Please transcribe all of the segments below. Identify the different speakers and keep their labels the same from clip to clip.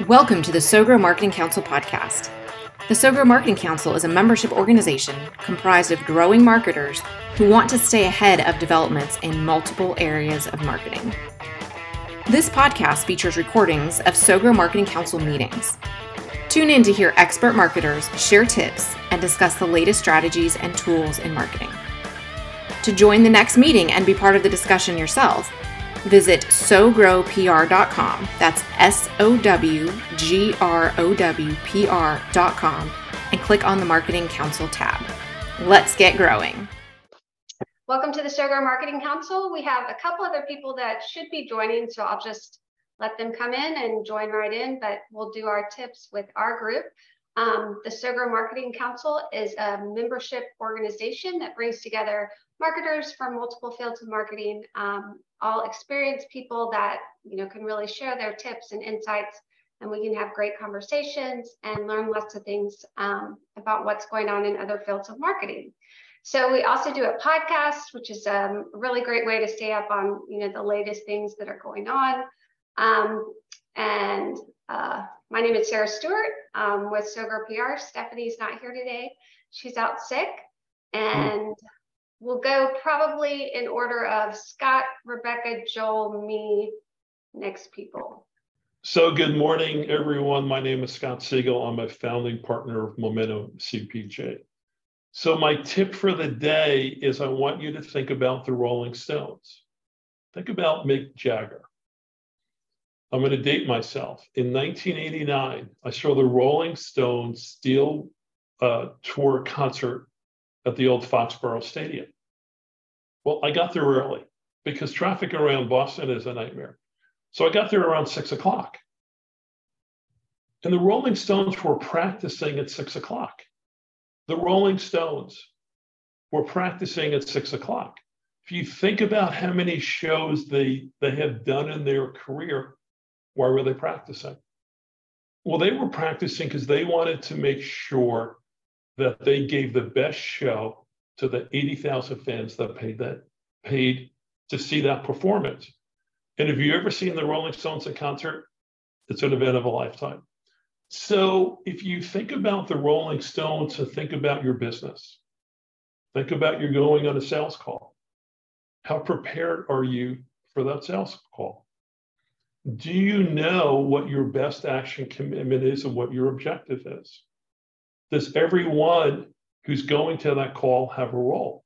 Speaker 1: Welcome to the SoGrow Marketing Council podcast. The SoGrow Marketing Council is a membership organization comprised of growing marketers who want to stay ahead of developments in multiple areas of marketing. This podcast features recordings of SoGrow Marketing Council meetings. Tune in to hear expert marketers share tips and discuss the latest strategies and tools in marketing. To join the next meeting and be part of the discussion yourself, visit sogrowpr.com. That's S O W G R O W P R.com and click on the Marketing Council tab. Let's get growing.
Speaker 2: Welcome to the SoGrow Marketing Council. We have a couple other people that should be joining, so I'll just let them come in and join right in, but we'll do our tips with our group. Um, the SoGrow Marketing Council is a membership organization that brings together marketers from multiple fields of marketing, um, all experienced people that you know can really share their tips and insights, and we can have great conversations and learn lots of things um, about what's going on in other fields of marketing. So we also do a podcast, which is um, a really great way to stay up on you know the latest things that are going on. Um, and uh, my name is Sarah Stewart um, with SoGrow PR. Stephanie's not here today; she's out sick, and We'll go probably in order of Scott, Rebecca, Joel, me, next people.
Speaker 3: So good morning, everyone. My name is Scott Siegel. I'm a founding partner of Momentum CPJ. So my tip for the day is I want you to think about the Rolling Stones. Think about Mick Jagger. I'm going to date myself. In 1989, I saw the Rolling Stones steel uh, tour concert at the old Foxborough Stadium. Well, I got there early because traffic around Boston is a nightmare. So I got there around six o'clock. And the Rolling Stones were practicing at six o'clock. The Rolling Stones were practicing at six o'clock. If you think about how many shows they, they have done in their career, why were they practicing? Well, they were practicing because they wanted to make sure that they gave the best show to the 80,000 fans that paid that paid to see that performance. And if you ever seen the Rolling Stones in concert, it's an event of a lifetime. So if you think about the Rolling Stones and think about your business, think about you going on a sales call. How prepared are you for that sales call? Do you know what your best action commitment is and what your objective is? Does everyone who's going to that call have a role?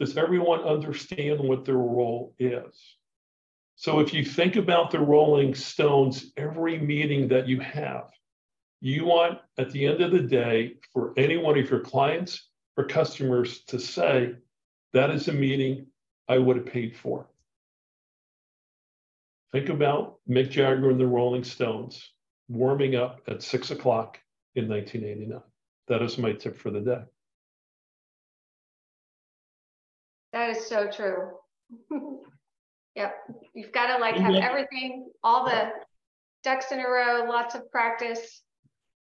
Speaker 3: Does everyone understand what their role is? So if you think about the Rolling Stones, every meeting that you have, you want at the end of the day for any one of your clients or customers to say, that is a meeting I would have paid for. Think about Mick Jagger and the Rolling Stones warming up at six o'clock in 1989. That is my tip for the day.
Speaker 2: Is so true. yep. You've got to like have everything, all the ducks in a row, lots of practice.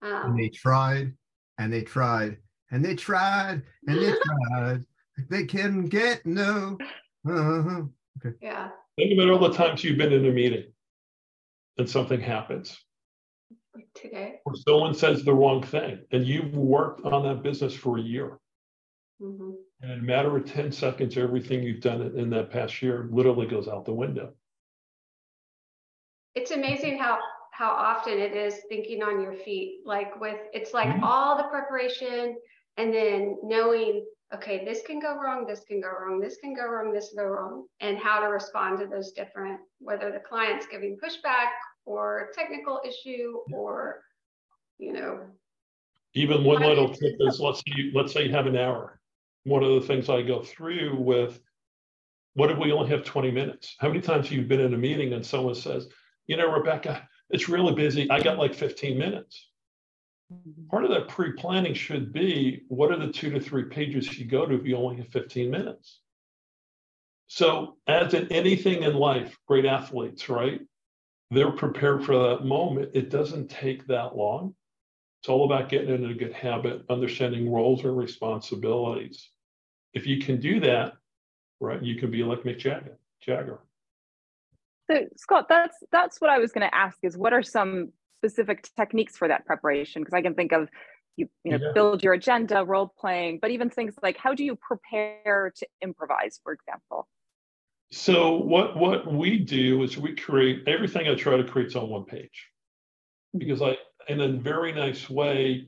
Speaker 4: Um, and they tried and they tried and they tried and they tried. They can get no.
Speaker 2: Uh-huh. Okay. Yeah.
Speaker 3: Think about all the times you've been in a meeting and something happens.
Speaker 2: Today.
Speaker 3: Or someone says the wrong thing and you've worked on that business for a year. Mm-hmm. And in a matter of 10 seconds, everything you've done in that past year literally goes out the window.
Speaker 2: It's amazing how how often it is thinking on your feet. Like with it's like mm-hmm. all the preparation and then knowing, okay, this can go wrong, this can go wrong, this can go wrong, this can go wrong, and how to respond to those different, whether the client's giving pushback or technical issue or you know.
Speaker 3: Even one little tip is let's say you, let's say you have an hour one of the things I go through with what if we only have 20 minutes? How many times have you been in a meeting and someone says, you know, Rebecca, it's really busy. I got like 15 minutes. Mm-hmm. Part of that pre planning should be what are the two to three pages you go to if you only have 15 minutes? So, as in anything in life, great athletes, right? They're prepared for that moment. It doesn't take that long. It's all about getting into a good habit, understanding roles and responsibilities if you can do that, right, you can be like Mick Jagger. Jagger.
Speaker 1: So Scott, that's that's what I was going to ask is what are some
Speaker 5: specific techniques for that preparation? Because I can think of you, you know,
Speaker 3: Yeah.
Speaker 5: build your agenda, role playing, but even things like how do you prepare to improvise, for example?
Speaker 3: So what what we do is we create everything I try to create on one page. Mm-hmm. Because I in a very nice way,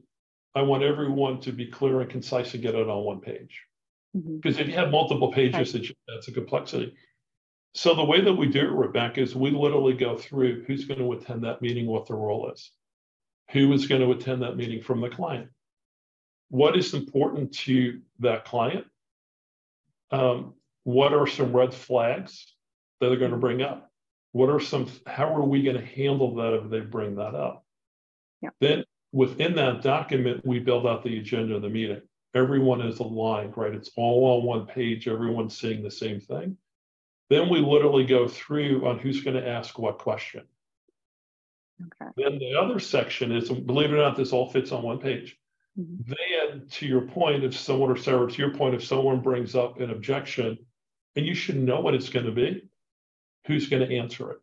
Speaker 3: I want everyone to be clear and concise and get it on one page.
Speaker 5: Mhm.
Speaker 3: Because if you have multiple pages, it- that's a complexity. So the way that we do it, Rebecca, is we literally go through who's going to attend that meeting, what the role is, who is going to attend that meeting from the client, what is important to that client, um, what are some red flags that they're going to bring up, what are some, how are we going to handle that if they bring that up?
Speaker 5: Yeah.
Speaker 3: Then within that document, we build out the agenda of the meeting. Everyone is aligned, right? It's all on one page. Everyone's seeing the same thing. Then we literally go through on who's going to ask what question.
Speaker 5: Okay.
Speaker 3: Then the other section is, believe it or not, this all fits on one page.
Speaker 5: Mhm.
Speaker 3: Then, to your point, if someone, or Sarah, to your point, if someone brings up an objection, and you should know what it's going to be, who's going to answer it?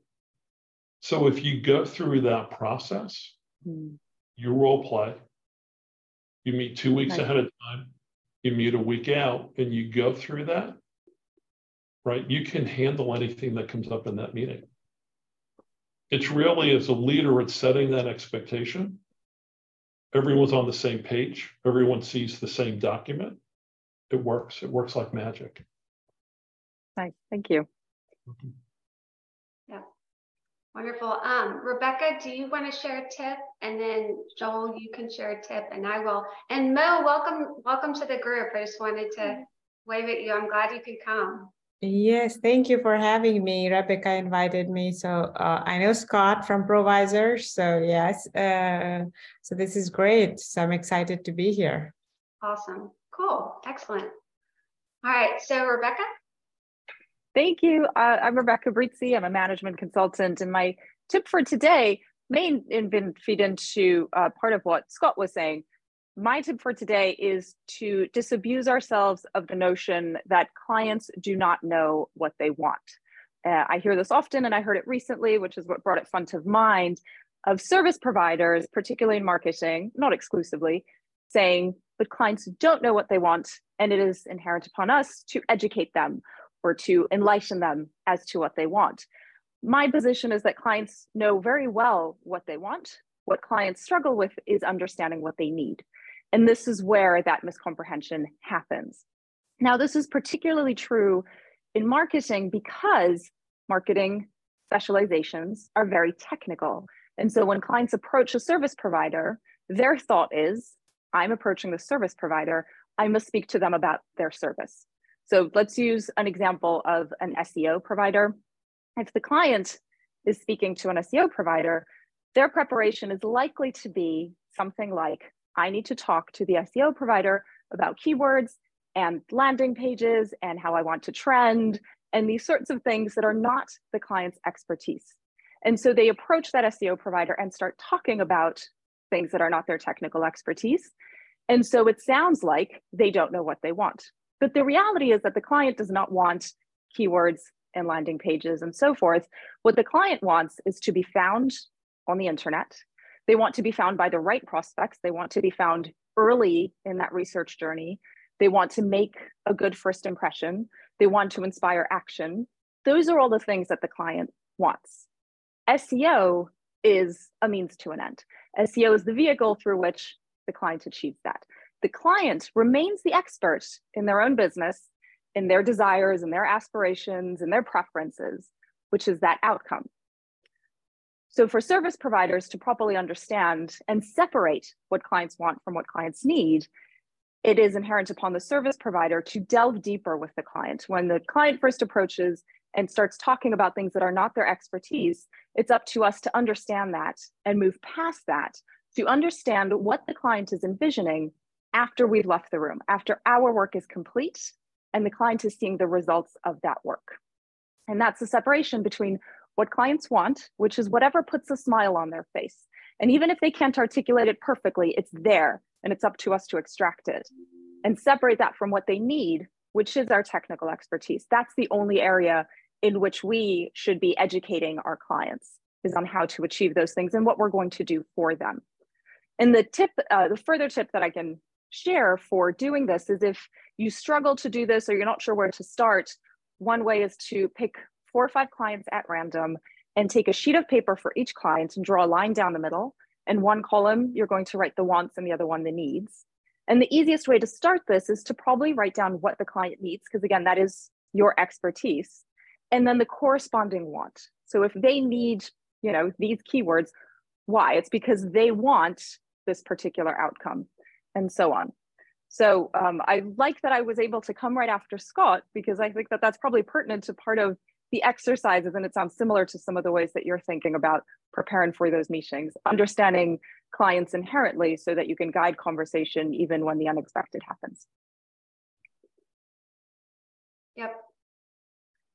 Speaker 3: So if you go through that process,
Speaker 5: Mm.
Speaker 3: you role play, you meet two weeks
Speaker 5: Right.
Speaker 3: ahead of time, you meet a week out, and you go through that, right? You can handle anything that comes up in that meeting. It's really as a leader, it's setting that expectation. Everyone's on the same page, everyone sees the same document. It works, it works like magic.
Speaker 5: Nice. Thank you. Mm-hmm.
Speaker 2: Wonderful. Um, Rebecca, do you want to share a tip? And then Joel, you can share a tip and I will. And Mo, welcome, welcome to the group. I just wanted to wave at you. I'm glad you could come.
Speaker 6: Yes, thank you for having me. Rebecca invited me. So uh, I know Scott from Provisor. So yes, uh, so this is great. So I'm excited to be here.
Speaker 2: Awesome. Cool. Excellent. All right. So Rebecca?
Speaker 5: Thank you. Uh, I'm Rebecca Brizzi. I'm a management consultant, and my tip for today may even feed into uh, part of what Scott was saying. My tip for today is to disabuse ourselves of the notion that clients do not know what they want. Uh, I hear this often, and I heard it recently, which is what brought it front of mind of service providers, particularly in marketing, not exclusively, saying, but clients don't know what they want, and it is inherent upon us to educate them or to enlighten them as to what they want. My position is that clients know very well what they want. What clients struggle with is understanding what they need. And this is where that miscomprehension happens. Now, this is particularly true in marketing because marketing specializations are very technical. And so when clients approach a service provider, their thought is I'm approaching the service provider, I must speak to them about their service. So let's use an example of an SEO provider. If the client is speaking to an SEO provider, their preparation is likely to be something like I need to talk to the SEO provider about keywords and landing pages and how I want to trend and these sorts of things that are not the client's expertise. And so they approach that SEO provider and start talking about things that are not their technical expertise. And so it sounds like they don't know what they want. But the reality is that the client does not want keywords and landing pages and so forth. What the client wants is to be found on the internet. They want to be found by the right prospects. They want to be found early in that research journey. They want to make a good first impression. They want to inspire action. Those are all the things that the client wants. SEO is a means to an end. SEO is the vehicle through which the client achieves that. The client remains the expert in their own business, in their desires and their aspirations and their preferences, which is that outcome. So, for service providers to properly understand and separate what clients want from what clients need, it is inherent upon the service provider to delve deeper with the client. When the client first approaches and starts talking about things that are not their expertise, it's up to us to understand that and move past that to understand what the client is envisioning after we've left the room, after our work is complete and the client is seeing the results of that work. And that's the separation between what clients want, which is whatever puts a smile on their face. And even if they can't articulate it perfectly, it's there and it's up to us to extract it and separate that from what they need, which is our technical expertise. That's the only area in which we should be educating our clients. is on how to achieve those things and what we're going to do for them. And the tip, uh, the further tip that I can share for doing this is if you struggle to do this or you're not sure where to start, one way is to pick four or five clients at random and take a sheet of paper for each client and draw a line down the middle. And one column, you're going to write the wants and the other one, the needs. And the easiest way to start this is to probably write down what the client needs, because again, that is your expertise. And then the corresponding want. So if they need, you know, these keywords, why? It's because they want this particular outcome and so on. So um, I like that I was able to come right after Scott because I think that that's probably pertinent to part of the exercises and it sounds similar to some of the ways that you're thinking about preparing for those meetings, understanding clients inherently so that you can guide conversation even when the unexpected happens.
Speaker 2: Yep.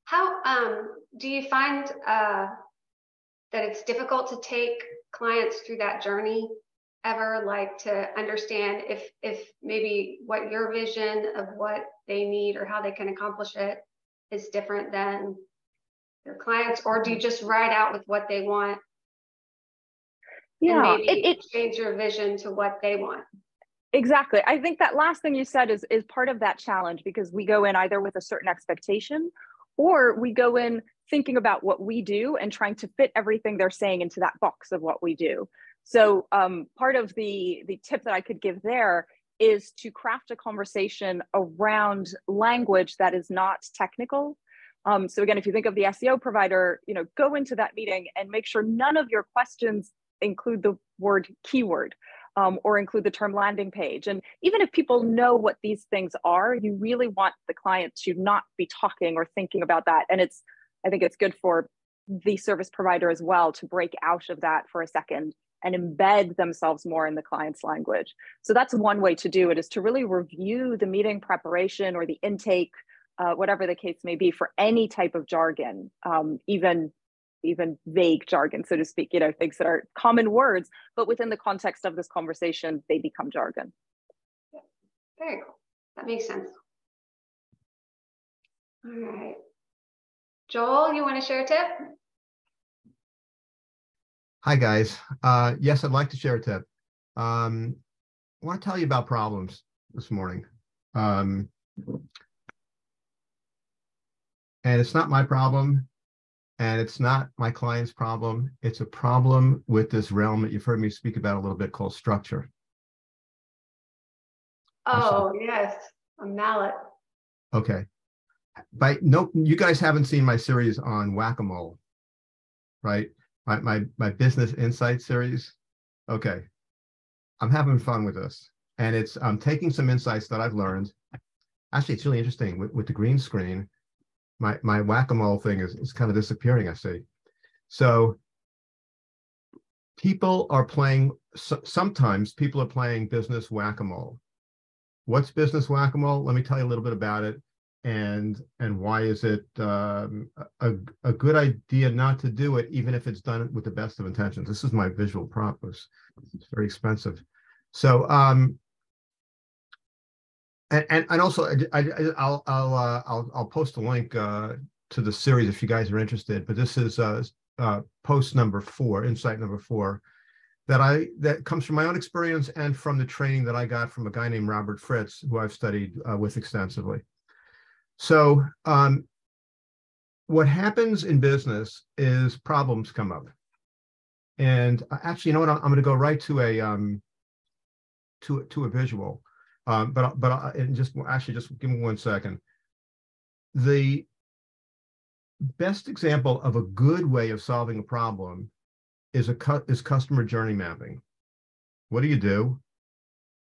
Speaker 2: How um, do you find uh, that it's difficult to take clients through that journey ever like to understand if if maybe what your vision of what they need or how they can accomplish it is different than your clients or do you just write out with what they want?
Speaker 5: Yeah
Speaker 2: it, it change your vision to what they want.
Speaker 5: Exactly. I think that last thing you said is is part of that challenge because we go in either with a certain expectation or we go in thinking about what we do and trying to fit everything they're saying into that box of what we do so um, part of the the tip that I could give there is to craft a conversation around language that is not technical. Um, so again, if you think of the SEO provider, you know, go into that meeting and make sure none of your questions include the word keyword um, or include the term landing page. And even if people know what these things are, you really want the client to not be talking or thinking about that. And it's, I think it's good for the service provider as well to break out of that for a second and embed themselves more in the client's language. So that's one way to do it is to really review the meeting preparation or the intake, uh, whatever the case may be, for any type of jargon, um, even even vague jargon, so to speak, you know, things that are common words, but within the context of this conversation, they become jargon.
Speaker 2: Very cool. That makes sense. All right. Joel, you want to share a tip?
Speaker 4: Hi, guys. Uh, yes, I'd like to share a tip. Um, I want to tell you about problems this morning. Um, and it's not my problem, and it's not my client's problem. It's a problem with this realm that you've heard me speak about a little bit called structure.
Speaker 2: Oh, yes, a mallet.
Speaker 4: Okay. By no, you guys haven't seen my series on whack-a-mole, right? My my my business insight series. Okay, I'm having fun with this, and it's I'm taking some insights that I've learned. Actually, it's really interesting with, with the green screen. My my whack-a-mole thing is, is kind of disappearing. I see. So people are playing. So, sometimes people are playing business whack-a-mole. What's business whack-a-mole? Let me tell you a little bit about it and and why is it um, a, a good idea not to do it even if it's done with the best of intentions? This is my visual prop it's, very expensive. So um and and, and also I, I i'll i'll uh, i'll i'll post a link uh to the series if you guys are interested but this is uh, uh post number four insight number four that i that comes from my own experience and from the training that i got from a guy named robert fritz who i've studied uh, with extensively so um, what happens in business is problems come up. And uh, actually, you know what? I'm, going to go right to a um, to to a visual. Um, but but I, and just actually just give me one second. The best example of a good way of solving a problem is a cut is customer journey mapping. What do you do?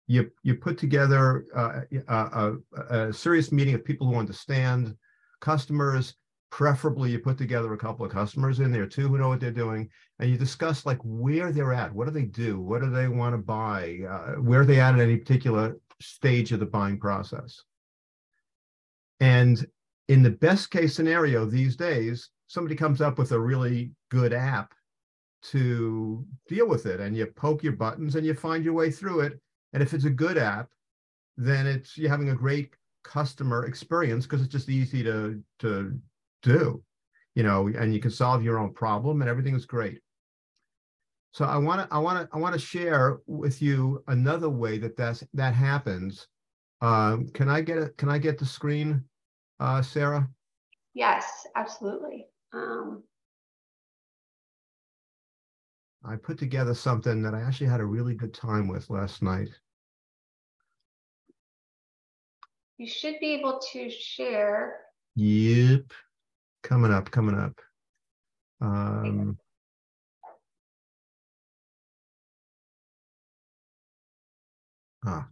Speaker 4: You you put together uh, a, a, a, serious meeting of people who understand customers preferably you put together a couple of customers in there too who know what they're doing and you discuss like where they're at what do they do what do they want to buy uh, where are they at at any particular stage of the buying process. And in the best case scenario these days somebody comes up with a really good app to deal with it and you poke your buttons and you find your way through it and if it's a good app, then it's you're having a great customer experience because it's just easy to to do, you know, and you can solve your own problem and everything is great. So I want to I want to I want to share with you another way that that's that happens. Um, can I get it? Can I get the screen, uh, Sarah?
Speaker 2: Yes, absolutely. Um,
Speaker 4: I put together something that I actually had a really good time with last night.
Speaker 2: You should be able to share.
Speaker 4: Yep, coming up, coming up. Um, ah,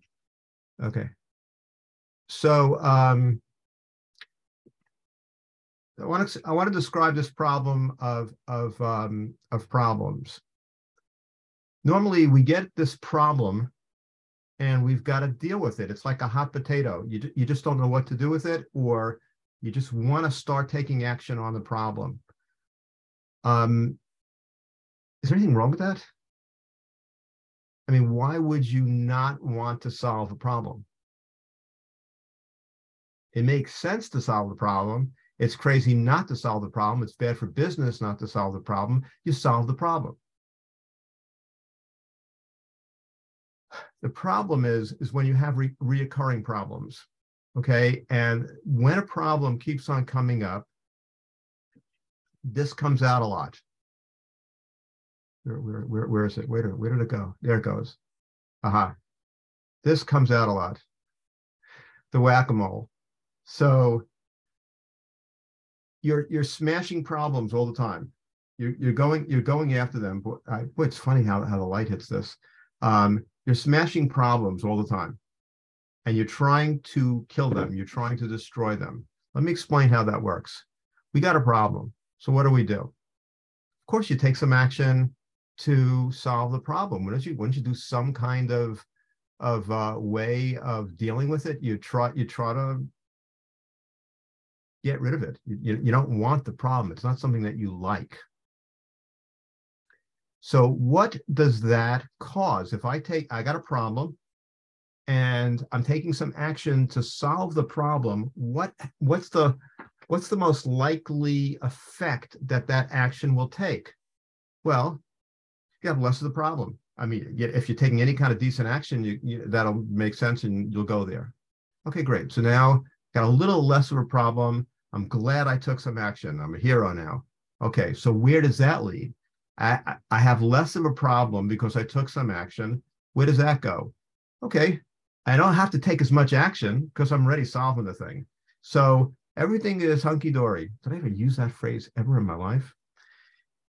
Speaker 4: okay. So um, I want to I want to describe this problem of of um, of problems. Normally, we get this problem, and we've got to deal with it. It's like a hot potato. You you just don't know what to do with it, or you just want to start taking action on the problem. Um, is there anything wrong with that? I mean, why would you not want to solve a problem? It makes sense to solve the problem. It's crazy not to solve the problem. It's bad for business not to solve the problem. You solve the problem. The problem is, is when you have re reoccurring problems, okay? And when a problem keeps on coming up, this comes out a lot. Where, where, where, where is it? Where did, where did it go? There it goes. Aha. This comes out a lot. The whack-a-mole. So you're you're smashing problems all the time. You're you're going you're going after them. Boy, I, boy it's funny how how the light hits this. Um, you're smashing problems all the time, and you're trying to kill them. You're trying to destroy them. Let me explain how that works. We got a problem. So what do we do? Of course, you take some action to solve the problem. Wouldn't you? Wouldn't you do some kind of of uh, way of dealing with it? You try you try to get rid of it. You, you don't want the problem. It's not something that you like. So what does that cause? If I take, I got a problem and I'm taking some action to solve the problem, what what's the what's the most likely effect that that action will take? Well, you have less of the problem. I mean, if you're taking any kind of decent action, you, you, that'll make sense and you'll go there. Okay, great. So now got a little less of a problem. I'm glad I took some action. I'm a hero now. Okay, so where does that lead? I, I have less of a problem because I took some action. Where does that go? Okay, I don't have to take as much action because I'm already solving the thing. So everything is hunky dory. Did I ever use that phrase ever in my life?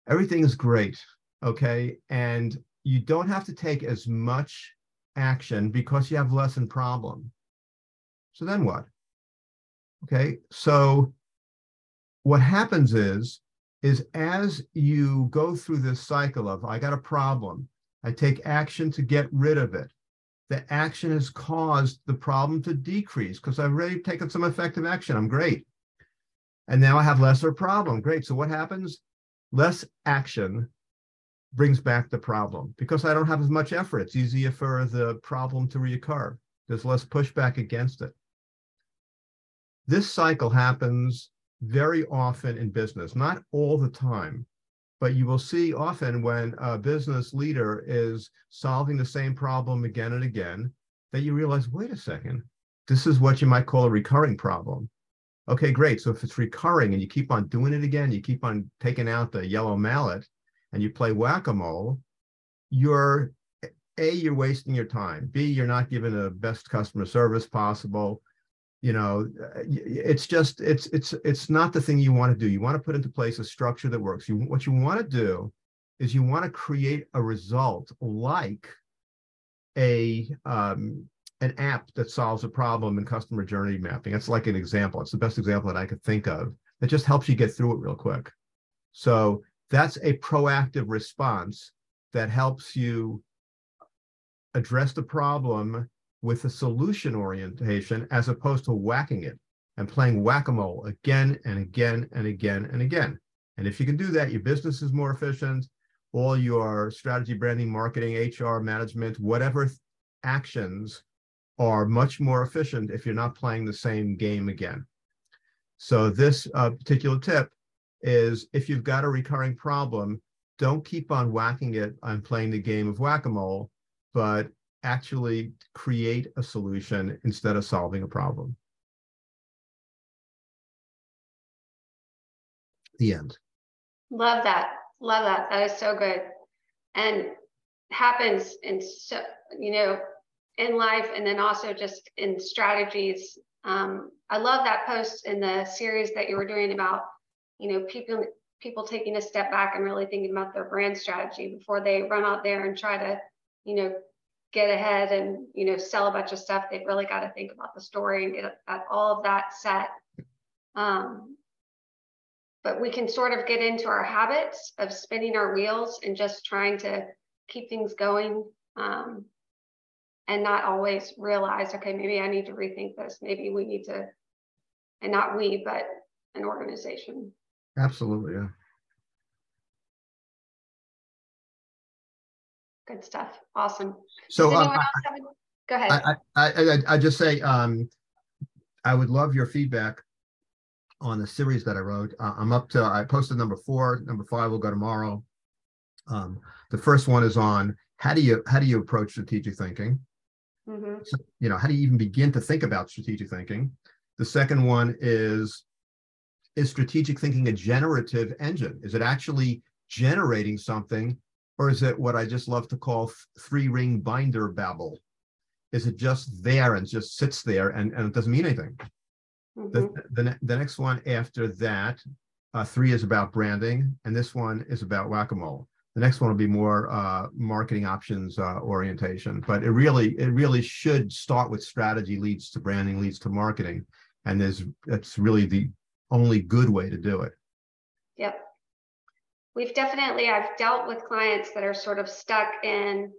Speaker 4: Everything is great. Okay, and you don't have to take as much action because you have less in problem. So then what? Okay, so what happens is, is as you go through this cycle of I got a problem, I take action to get rid of it. The action has caused the problem to decrease because I've already taken some effective action. I'm great. And now I have lesser problem. Great. So what happens? Less action brings back the problem because I don't have as much effort. It's easier for the problem to reoccur. There's less pushback against it. This cycle happens very often in business, not all the time, but you will see often when a business leader is solving the same problem again and again, that you realize, wait a second, this is what you might call a recurring problem. Okay, great. So if it's recurring and you keep on doing it again, you keep on taking out the yellow mallet and you play whack-a-mole, you're A, you're wasting your time. B, you're not giving the best customer service possible you know it's just it's it's it's not the thing you want to do. You want to put into place a structure that works. You what you want to do is you want to create a result like a um, an app that solves a problem in customer journey mapping. It's like an example. It's the best example that i could think of that just helps you get through it real quick. So that's a proactive response that helps you address the problem with a solution orientation as opposed to whacking it and playing whack-a-mole again and again and again and again. And if you can do that, your business is more efficient, all your strategy, branding, marketing, HR, management, whatever actions are much more efficient if you're not playing the same game again. So this uh, particular tip is if you've got a recurring problem, don't keep on whacking it on playing the game of whack-a-mole, but actually create a solution instead of solving a problem. The end.
Speaker 2: Love that. Love that. That is so good. And happens in so, you know, in life and then also just in strategies. Um, I love that post in the series that you were doing about, you know, people people taking a step back and really thinking about their brand strategy before they run out there and try to, you know, get ahead and you know sell a bunch of stuff. They've really got to think about the story and get all of that set. Um, but we can sort of get into our habits of spinning our wheels and just trying to keep things going um, and not always realize, okay, maybe I need to rethink this. Maybe we need to, and not we, but an organization.
Speaker 4: Absolutely, yeah.
Speaker 2: Good stuff. Awesome.
Speaker 4: So um,
Speaker 2: a, go ahead.
Speaker 4: I, I, I, I just say um, I would love your feedback on the series that I wrote. Uh, I'm up to, I posted number four, number five will go tomorrow. Um, the first one is on how do you how do you approach strategic thinking? Mm-hmm. So, you know, how do you even begin to think about strategic thinking? The second one is is strategic thinking a generative engine? Is it actually generating something, or is it what I just love to call three ring binder babble? Is it just there and just sits there and, and it doesn't mean anything? Mm-hmm. The, the, the next one after that, uh, three is about branding, and this one is about whack a mole. The next one will be more uh, marketing options uh, orientation, but it really it really should start with strategy leads to branding leads to marketing, and there's that's really the only good way to do it.
Speaker 2: Yep. We've definitely I've dealt with clients that are sort of stuck in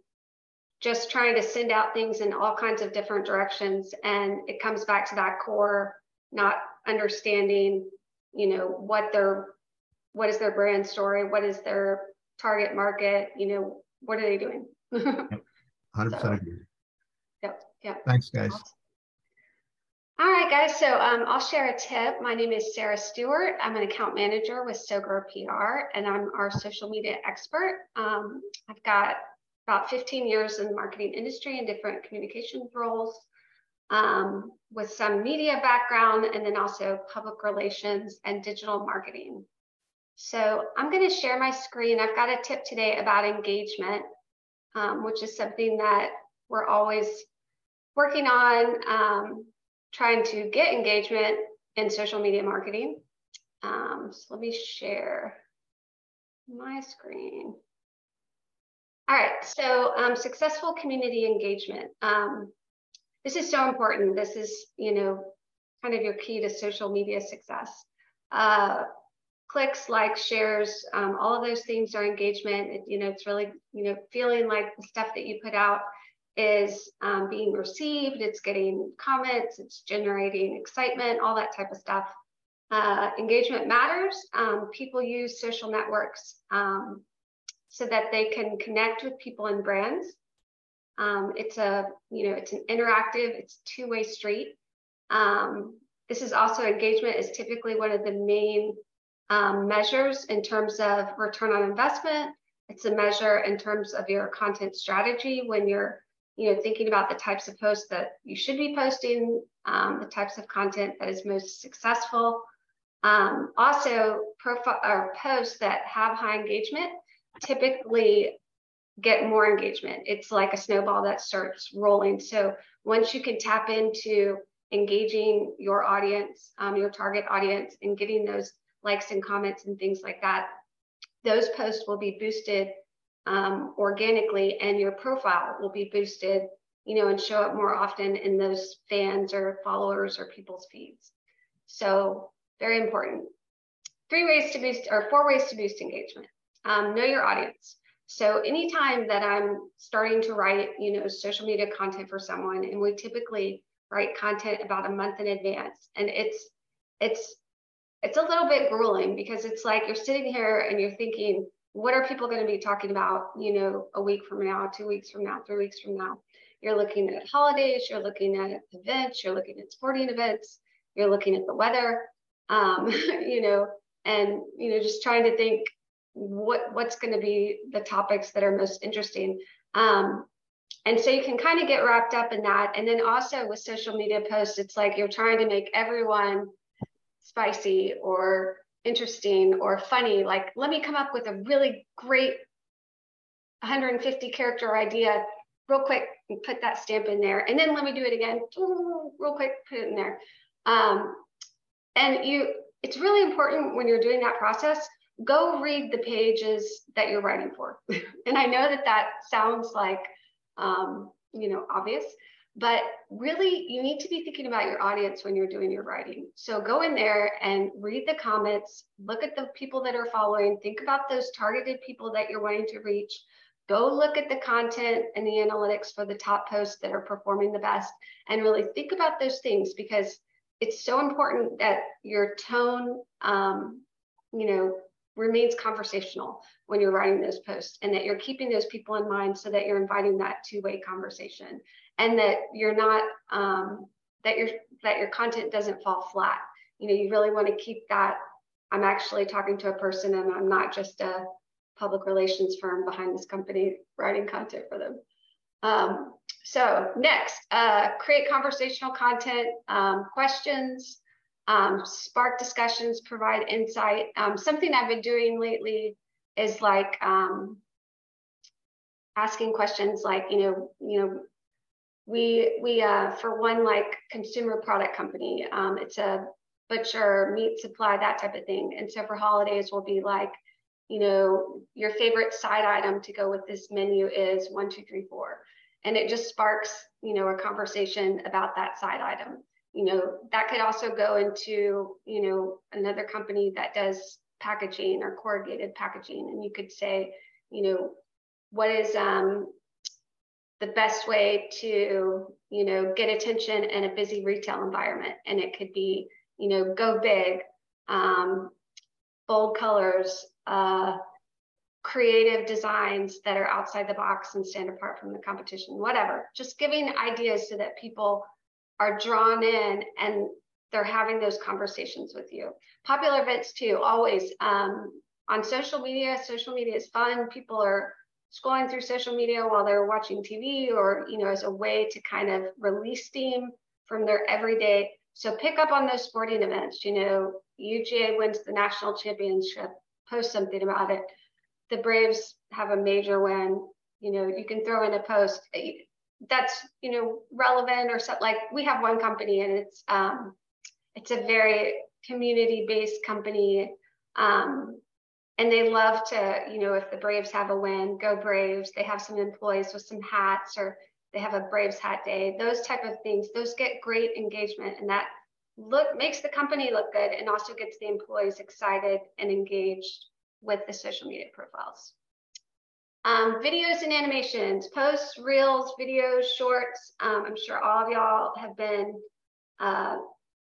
Speaker 2: just trying to send out things in all kinds of different directions and it comes back to that core not understanding you know what their what is their brand story? What is their target market? You know what are they doing?
Speaker 4: 100% so, agree.
Speaker 2: yep yep.
Speaker 4: Thanks guys
Speaker 2: all right guys so um, i'll share a tip my name is sarah stewart i'm an account manager with sogrow pr and i'm our social media expert um, i've got about 15 years in the marketing industry in different communications roles um, with some media background and then also public relations and digital marketing. So I'm going to share my screen. I've got a tip today about engagement, um, which is something that we're always working on, um, trying to get engagement in social media marketing. Um, so let me share my screen. All right, so um, successful community engagement. Um, this is so important. This is, you know, kind of your key to social media success. Uh, clicks, likes, shares, um, all of those things are engagement. It, you know, it's really, you know, feeling like the stuff that you put out is um, being received, it's getting comments, it's generating excitement, all that type of stuff. Uh, engagement matters. Um, people use social networks um, so that they can connect with people and brands. Um, it's a, you know, it's an interactive, it's two-way street. Um, this is also engagement is typically one of the main um, measures in terms of return on investment. It's a measure in terms of your content strategy when you're, you know, thinking about the types of posts that you should be posting, um, the types of content that is most successful. Um, also, profile or posts that have high engagement typically get more engagement. It's like a snowball that starts rolling. So once you can tap into engaging your audience, um, your target audience, and getting those likes and comments and things like that, those posts will be boosted um, organically, and your profile will be boosted, you know, and show up more often in those fans or followers or people's feeds. So very important. Three ways to boost, or four ways to boost engagement. Um, know your audience. So anytime that I'm starting to write, you know, social media content for someone, and we typically write content about a month in advance, and it's it's it's a little bit grueling because it's like you're sitting here and you're thinking, what are people going to be talking about, you know, a week from now, two weeks from now, three weeks from now? You're looking at holidays, you're looking at events, you're looking at sporting events, you're looking at the weather, um, you know, and you know, just trying to think what what's going to be the topics that are most interesting. Um, and so you can kind of get wrapped up in that. And then also with social media posts, it's like you're trying to make everyone spicy or interesting or funny. Like, let me come up with a really great 150 character idea real quick and put that stamp in there. And then let me do it again, real quick, put it in there. Um, and you, it's really important when you're doing that process, go read the pages that you're writing for. and I know that that sounds like, um, you know, obvious, but really you need to be thinking about your audience when you're doing your writing. So go in there and read the comments, look at the people that are following, think about those targeted people that you're wanting to reach, go look at the content and the analytics for the top posts that are performing the best and really think about those things because it's so important that your tone um, you know remains conversational when you're writing those posts and that you're keeping those people in mind so that you're inviting that two-way conversation and that you're not um, that your that your content doesn't fall flat. You know you really want to keep that. I'm actually talking to a person and i'm not just a public relations firm behind this company writing content for them. Um, so next uh, create conversational content um, questions um, spark discussions provide insight. Um, something i've been doing lately is like um, asking questions like you know you know we we uh, for one like consumer product company um, it's a butcher meat supply that type of thing. And so for holidays we'll be like you know your favorite side item to go with this menu is one two three four. And it just sparks you know a conversation about that side item. You know that could also go into you know another company that does packaging or corrugated packaging. And you could say you know what is um, the best way to you know get attention in a busy retail environment. And it could be you know go big um, bold colors uh, creative designs that are outside the box and stand apart from the competition whatever. Just giving ideas so that people are drawn in and they're having those conversations with you. Popular events too always um, on social media. Social media is fun. People are scrolling through social media while they're watching TV or, you know, as a way to kind of release steam from their everyday. So pick up on those sporting events. You know, UGA wins the national championship, post something about it. The Braves have a major win. You know, you can throw in a post that's, you know, relevant or something like we have one company and it's um it's a very community-based company. Um, and they love to, you know, if the Braves have a win, go Braves. They have some employees with some hats or they have a Braves hat day. Those type of things, those get great engagement and that look makes the company look good and also gets the employees excited and engaged with the social media profiles. Um, videos and animations, posts, reels, videos, shorts. Um, I'm sure all of y'all have been uh,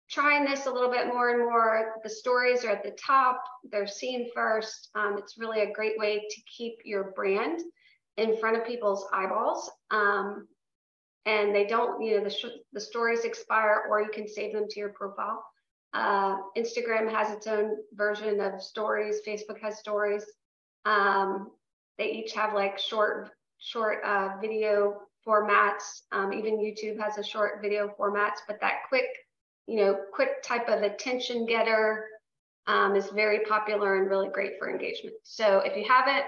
Speaker 2: trying this a little bit more and more. The stories are at the top, they're seen first. Um, it's really a great way to keep your brand in front of people's eyeballs. Um, and they don't, you know, the, the stories expire or you can save them to your profile. Uh, Instagram has its own version of stories, Facebook has stories. Um, they each have like short, short uh, video formats. Um, even YouTube has a short video formats, but that quick you know, quick type of attention getter um, is very popular and really great for engagement. So if you haven't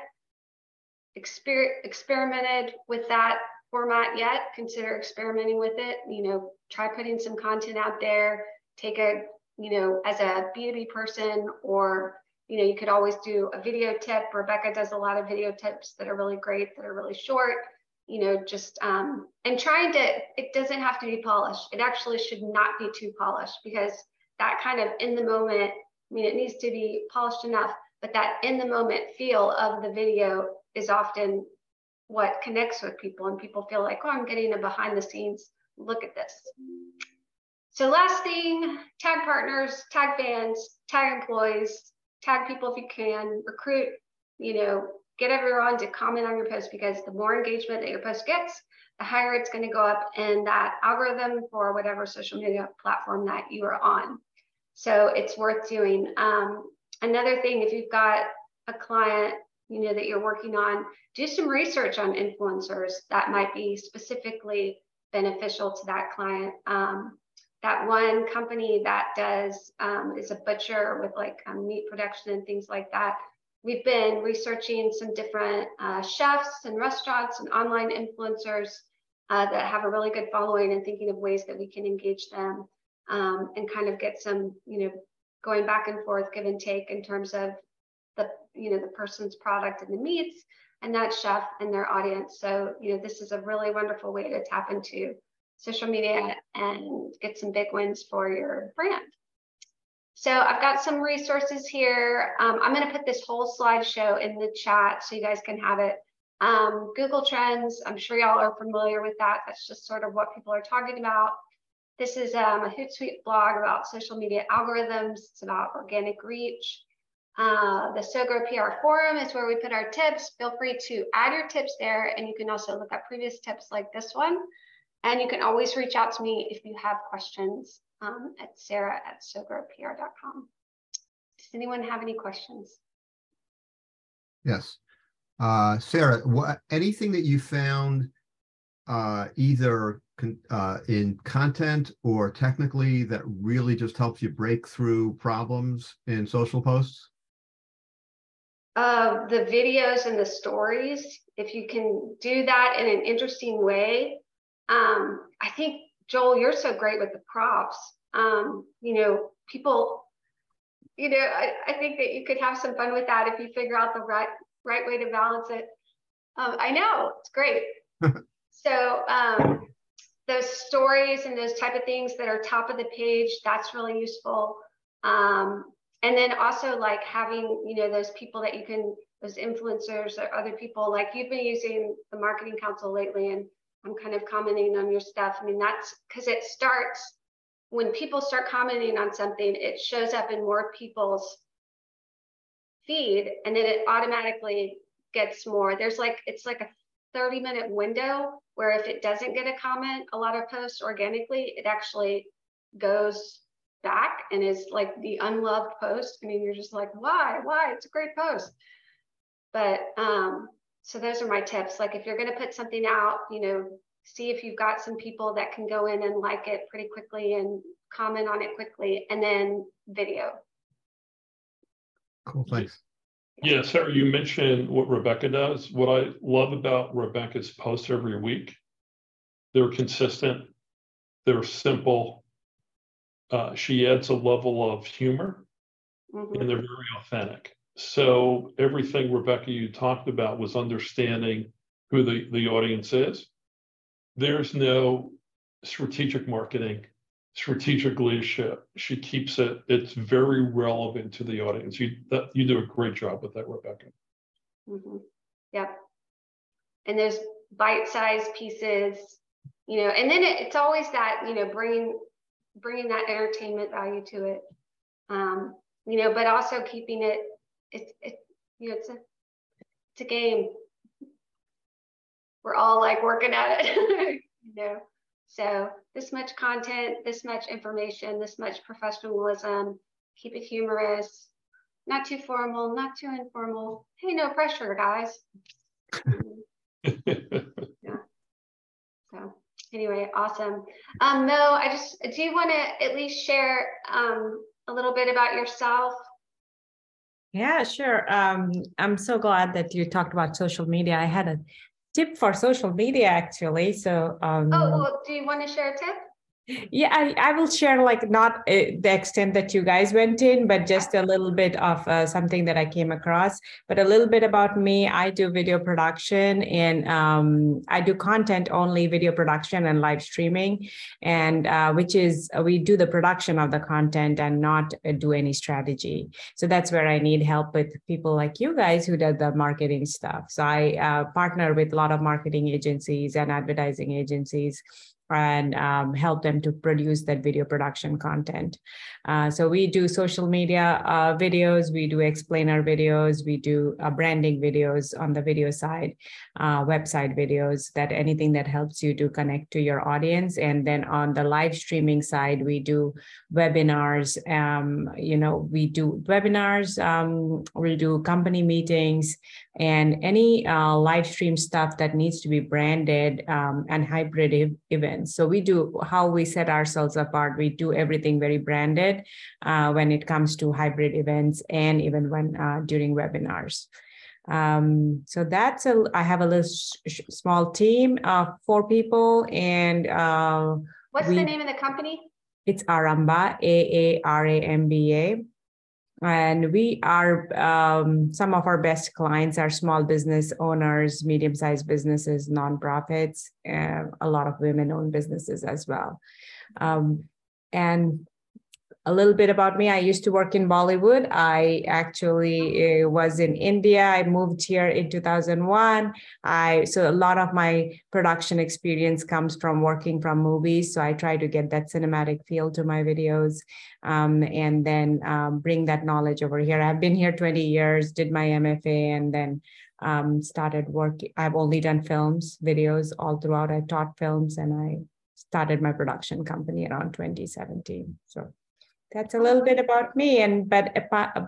Speaker 2: exper experimented with that format yet, consider experimenting with it. You know, try putting some content out there. Take a, you know, as a B2B person, or, you know, you could always do a video tip. Rebecca does a lot of video tips that are really great, that are really short you know, just um, and trying to, it doesn't have to be polished. It actually should not be too polished because that kind of in the moment, I mean, it needs to be polished enough, but that in the moment feel of the video is often what connects with people and people feel like, oh, I'm getting a behind the scenes look at this. So last thing, tag partners, tag fans, tag employees, tag people if you can, recruit, you know, get everyone to comment on your post because the more engagement that your post gets, the higher it's going to go up in that algorithm for whatever social media platform that you are on. So it's worth doing. Um, another thing, if you've got a client, you know, that you're working on, do some research on influencers that might be specifically beneficial to that client. Um, that one company that does um, is a butcher with like um, meat production and things like that. We've been researching some different uh, chefs and restaurants and online influencers uh, that have a really good following and thinking of ways that we can engage them um, and kind of get some, you know, going back and forth, give and take in terms of the, you know, the person's product and the meats and that chef and their audience. So, you know, this is a really wonderful way to tap into social media and get some big wins for your brand. So I've got some resources here. Um, I'm going to put this whole slideshow in the chat so you guys can have it. Um, Google Trends, I'm sure y'all are familiar with that. That's just sort of what people are talking about. This is um, a Hootsuite blog about social media algorithms. It's about organic reach. Uh, the SoGrow PR forum is where we put our tips. Feel free to add your tips there, and you can also look at previous tips like this one. And you can always reach out to me if you have questions um, at sarah at sogrowpr.com. Does anyone have any questions?
Speaker 4: Yes. Uh, Sarah, what, anything that you found uh, either uh, in content or technically that really just helps you break through problems in social posts?
Speaker 2: Uh, the videos and the stories, if you can do that in an interesting way, um, I think Joel, you're so great with the props. Um, you know, people, you know, I, I think that you could have some fun with that if you figure out the right right way to balance it. Um, I know it's great. so um, those stories and those type of things that are top of the page, that's really useful. Um, and then also like having, you know, those people that you can, those influencers or other people, like you've been using the marketing council lately and I'm kind of commenting on your stuff. I mean, that's because it starts when people start commenting on something, it shows up in more people's feed and then it automatically gets more. There's like, it's like a 30 minute window where if it doesn't get a comment, a lot of posts organically, it actually goes back and is like the unloved post. I mean, you're just like, why, why? It's a great post. But um, so those are my tips. Like if you're going to put something out, you know, see if you've got some people that can go in and like it pretty quickly and comment on it quickly and then video.
Speaker 4: Cool, thanks.
Speaker 3: Yeah, Sarah, you mentioned what Rebecca does. What I love about Rebecca's posts every week, they're consistent, they're simple. Uh, she adds a level of humor mm-hmm. and they're very authentic. So everything Rebecca you talked about was understanding who the, the audience is. There's no strategic marketing, strategic leadership. She keeps it, it's very relevant to the audience. You that you do a great job with that, Rebecca.
Speaker 2: Mm-hmm. Yep. And there's bite-sized pieces, you know, and then it, it's always that, you know, bringing bringing that entertainment value to it. Um, you know, but also keeping it it's it you know it's a it's a game. We're all like working at it, you know. So this much content, this much information, this much professionalism. Keep it humorous, not too formal, not too informal. Hey, no pressure, guys. yeah. So anyway, awesome. Um, Mo, I just do you want to at least share um, a little bit about yourself
Speaker 6: yeah, sure. Um, I'm so glad that you talked about social media. I had a tip for social media actually. So, um,
Speaker 2: oh, well, do you want to share a tip?
Speaker 6: Yeah I, I will share like not uh, the extent that you guys went in but just a little bit of uh, something that i came across. But a little bit about me i do video production and um, i do content only video production and live streaming. And uh, which is uh, we do the production of the content and not uh, do any strategy. So that's where i need help with people like you guys who do the marketing stuff. So i uh, partner with a lot of marketing agencies and advertising agencies and um, help them to produce that video production content. Uh, so we do social media uh, videos, we do explainer videos, we do uh, branding videos on the video side, uh, website videos, that anything that helps you to connect to your audience. And then on the live streaming side, we do webinars. Um, you know, we do webinars, um, we do company meetings, and any uh, live stream stuff that needs to be branded um, and hybrid e- So we do how we set ourselves apart. We do everything very branded uh, when it comes to hybrid events and even when uh, during webinars. Um, so that's a. I have a little sh- small team of four people, and uh,
Speaker 2: What's
Speaker 6: we-
Speaker 2: the name of the company?
Speaker 6: it's Aramba, A A R A M B A. And we are, um, some of our best clients are small business owners, medium sized businesses, nonprofits, a lot of women owned businesses as well. Um, and a little bit about me I used to work in Bollywood. I actually uh, was in India. I moved here in 2001. I so a lot of my production experience comes from working from movies. So I try to get that cinematic feel to my videos um, and then um, bring that knowledge over here. I've been here 20 years, did my MFA, and then um, started working. I've only done films, videos all throughout. I taught films and I started my production company around 2017. So that's a little bit about me and but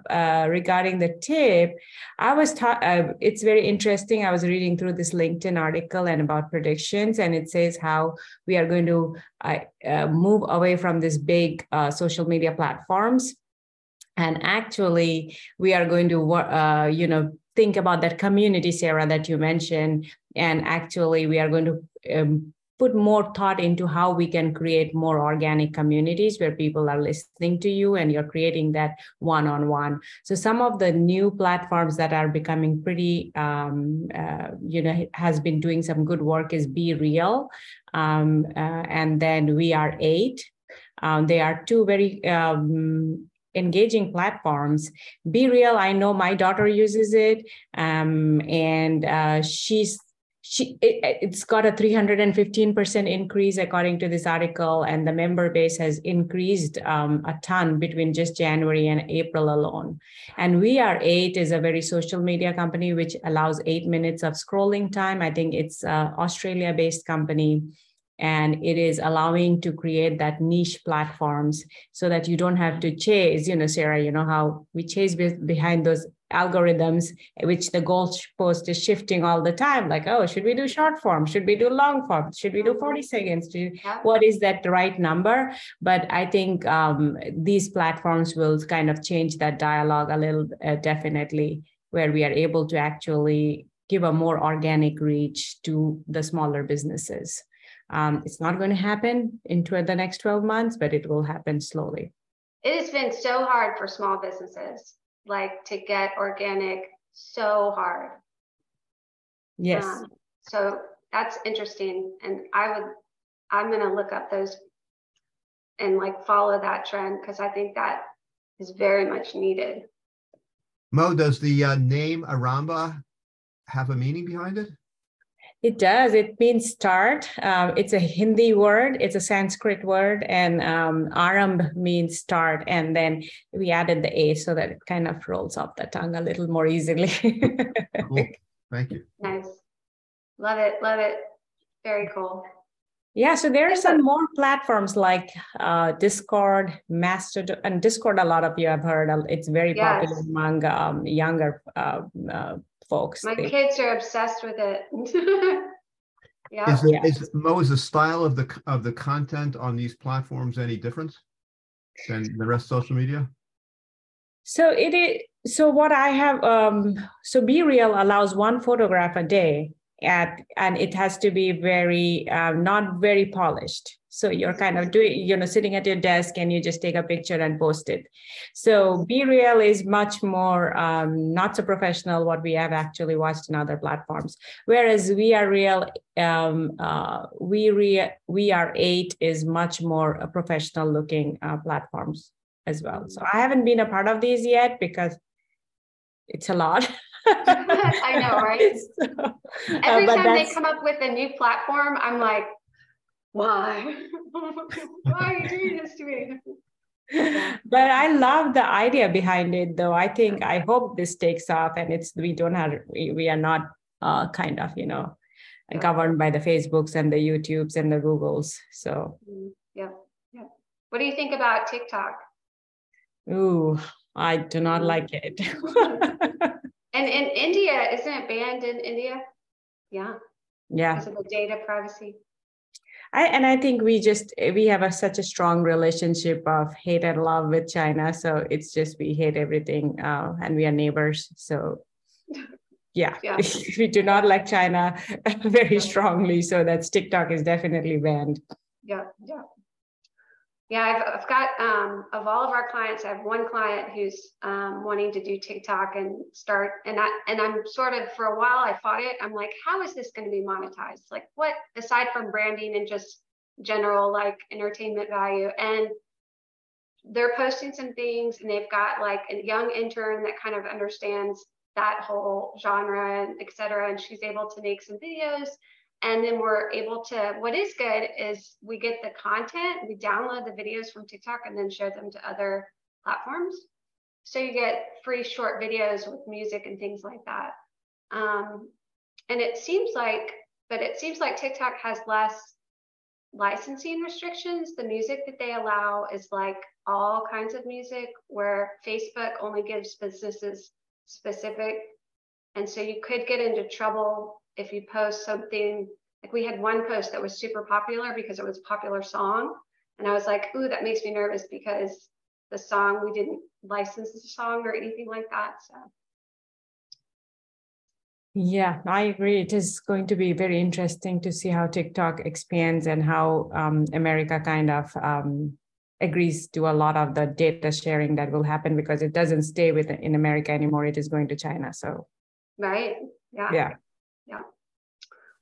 Speaker 6: uh, regarding the tip i was taught uh, it's very interesting. I was reading through this linkedin article and about predictions and it says how we are going to uh, move away from this big uh, social media platforms. And actually we are going to uh, you know think about that community sarah that you mentioned. And actually we are going to um, put more thought into how we can create more organic communities where people are listening to you and you're creating that one-on-one. So some of the new platforms that are becoming pretty um, uh, you know has been doing some good work is BeReal um, uh, and then WeAre8. Um, they are two very um, engaging platforms. BeReal i know my daughter uses it um, and uh, she's she it, has got a 315% increase according to this article and the member base has increased um, a ton between just january and april alone. And WeAre8 is a very social media company which allows eight minutes of scrolling time. I think it's a australia based company and it is allowing to create that niche platforms so that you don't have to chase you know sarah you know how we chase behind those algorithms which the goal post is shifting all the time like oh should we do short form? Should we do long form? Should we do 40 seconds? What is that right number? But i think um, these platforms will kind of change that dialogue a little uh, definitely where we are able to actually give a more organic reach to the smaller businesses um, it's not going to happen into the next 12 months, but it will happen slowly.
Speaker 2: It has been so hard for small businesses, like to get organic, so hard.
Speaker 6: Yes.
Speaker 2: Um, so that's interesting. And I would, I'm going to look up those and like follow that trend because I think that is very much needed.
Speaker 4: Mo, does the uh, name Aramba have a meaning behind it?
Speaker 6: It does. It means start. Um, it's a Hindi word. It's a Sanskrit word, and um, aramb means start. And then we added the a so that it kind of rolls off the tongue a little more easily.
Speaker 4: cool. Thank you.
Speaker 2: Nice. Love it. Love it. Very cool.
Speaker 6: Yeah, so there are some more platforms like uh, Discord, Mastodon, and Discord. A lot of you have heard. It's very yes. popular among um, younger uh, uh, folks.
Speaker 2: My they, kids are obsessed with it.
Speaker 4: yeah. Is, it, is Mo is the style of the of the content on these platforms any different than the rest of social media?
Speaker 6: So it is. So what I have. Um, so BeReal allows one photograph a day, at and it has to be very um, not very polished. So you're kind of doing you know sitting at your desk and you just take a picture and post it. So BeReal is much more um, not so professional what we have actually watched in other platforms. Whereas we are real um, uh, we re- WeAre8 is much more a professional looking uh, platforms as well. So i haven't been a part of these yet because it's a lot
Speaker 2: I know, right? So, Every uh, time they come up with a new platform, I'm like, why? why are you doing this to me?
Speaker 6: but I love the idea behind it, though. I think I hope this takes off, and it's we don't have we, we are not uh, kind of you know governed by the Facebooks and the YouTubes and the Googles. So
Speaker 2: mm-hmm. yeah, yeah. What do you think about TikTok?
Speaker 6: Ooh, I do not mm-hmm. like it.
Speaker 2: And in India, isn't it banned in India? Yeah.
Speaker 6: Yeah.
Speaker 2: Because of the data privacy.
Speaker 6: I, and I think we just we have a, such a strong relationship of hate and love with China. So it's just we hate everything, uh, and we are neighbors. So yeah, yeah. we do not like China very strongly. So that's TikTok is definitely banned.
Speaker 2: Yeah, yeah. Yeah, I've, I've got um, of all of our clients, I have one client who's um, wanting to do TikTok and start, and I and I'm sort of for a while I fought it. I'm like, how is this going to be monetized? Like, what aside from branding and just general like entertainment value? And they're posting some things, and they've got like a young intern that kind of understands that whole genre and et cetera, and she's able to make some videos and then we're able to, what is good is we get the content, we download the videos from TikTok and then show them to other platforms. So you get free short videos with music and things like that. Um, and it seems like, but it seems like TikTok has less licensing restrictions. The music that they allow is like all kinds of music, where Facebook only gives businesses specific. And so you could get into trouble if you post something like we had one post that was super popular because it was a popular song and i was like ooh that makes me nervous because the song we didn't license the song or anything like that so.
Speaker 6: Yeah i agree. It is going to be very interesting to see how tiktok expands and how um, america kind of um, agrees to a lot of the data sharing that will happen because it doesn't stay with in america anymore. It is going to china so.
Speaker 2: Right. Yeah.
Speaker 6: Yeah
Speaker 2: yeah.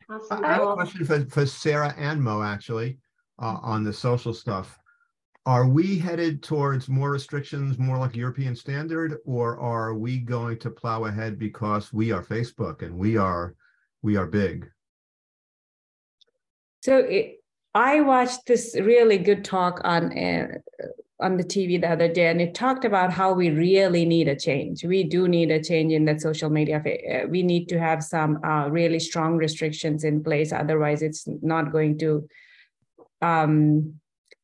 Speaker 4: Awesome. I have a question for, for Sarah and Mo actually uh, on the social stuff. Are we headed towards more restrictions, more like European standard, or are we going to plow ahead because we are Facebook and we are we are big?
Speaker 6: So it, I watched this really good talk on uh, on the TV the other day, and it talked about how we really need a change. We do need a change in that social media. Uh, we need to have some uh, really strong restrictions in place. Otherwise, it's not going to um,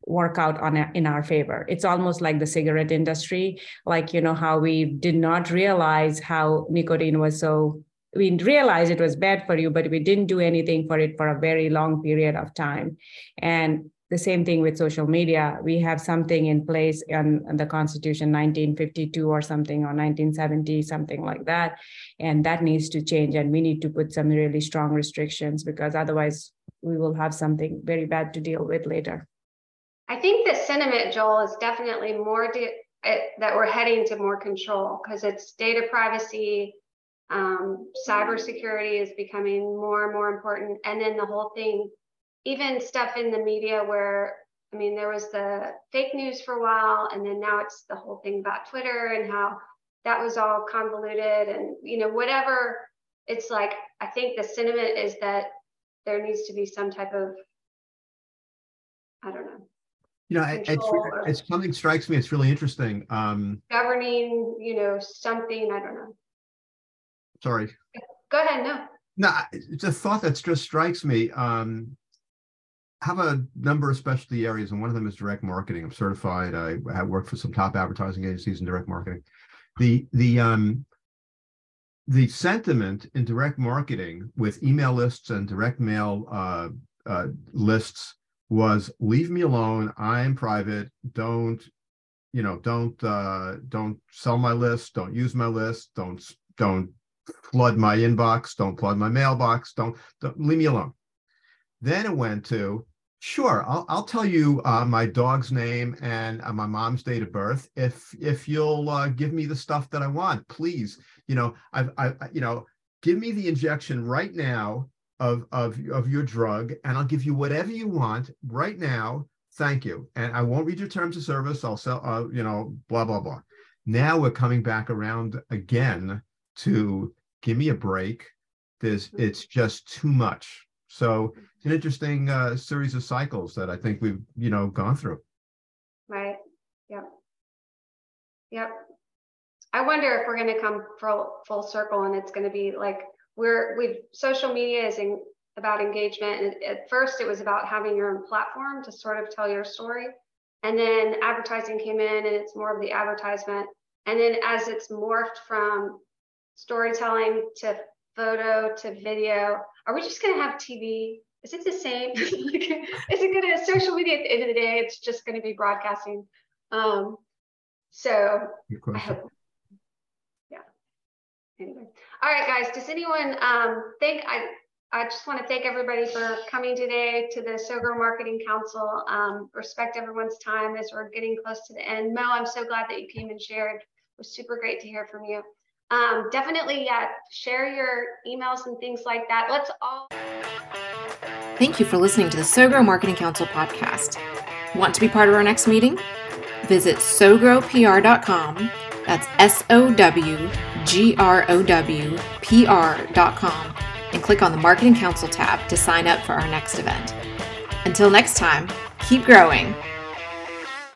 Speaker 6: work out on a, in our favor. It's almost like the cigarette industry, like you know how we did not realize how nicotine was so. We realized it was bad for you, but we didn't do anything for it for a very long period of time, and the same thing with social media. We have something in place in, in, the Constitution 1952 or something, or 1970, something like that. And that needs to change. And we need to put some really strong restrictions because otherwise we will have something very bad to deal with later.
Speaker 2: I think the sentiment, Joel, is definitely more de- it, that we're heading to more control because it's data privacy, um, cybersecurity is becoming more and more important. And then the whole thing even stuff in the media where I mean, there was the fake news for a while, and then now it's the whole thing about Twitter and how that was all convoluted, and you know, whatever. It's like I think the sentiment is that there needs to be some type of, I don't know.
Speaker 4: You know, it's, it's something strikes me. It's really interesting. Um,
Speaker 2: governing, you know, something. I don't know.
Speaker 4: Sorry.
Speaker 2: Go ahead. No.
Speaker 4: No, it's a thought that just strikes me. Um, have a number of specialty areas, and one of them is direct marketing. I'm certified. I have worked for some top advertising agencies in direct marketing. The the um the sentiment in direct marketing with email lists and direct mail uh, uh, lists was leave me alone. I'm private. Don't you know? Don't uh, don't sell my list. Don't use my list. Don't don't flood my inbox. Don't flood my mailbox. Don't, don't leave me alone. Then it went to, sure, I'll, I'll tell you uh, my dog's name and uh, my mom's date of birth if if you'll uh, give me the stuff that I want, please. You know, I've, I, you know, give me the injection right now of of of your drug, and I'll give you whatever you want right now. Thank you, and I won't read your terms of service. I'll sell, uh, you know, blah blah blah. Now we're coming back around again to give me a break. There's, it's just too much So it's an interesting uh, series of cycles that I think we've you know gone through.
Speaker 2: Right. Yep. Yep. I wonder if we're going to come full full circle, and it's going to be like we're we've social media is in, about engagement, and at first it was about having your own platform to sort of tell your story, and then advertising came in, and it's more of the advertisement, and then as it's morphed from storytelling to photo to video, are we just going to have TV? Is it the same? is it going to social media at the end of the day? It's just going to be broadcasting. Um, so I hope anyway. All right, guys, does anyone um, think I, I just want to thank everybody for coming today to the SoGrow Marketing Council. Um, respect everyone's time as we're getting close to the end. Mo, I'm so glad that you came and shared. It was super great to hear from you. Um, definitely, yeah, share your emails and things like that. Let's all.
Speaker 1: Thank you for listening to the SoGrow Marketing Council podcast. Want to be part of our next meeting? Visit sogrowpr.com that's S O W G R O W P R.com and click on the Marketing Council tab to sign up for our next event. Until next time, keep growing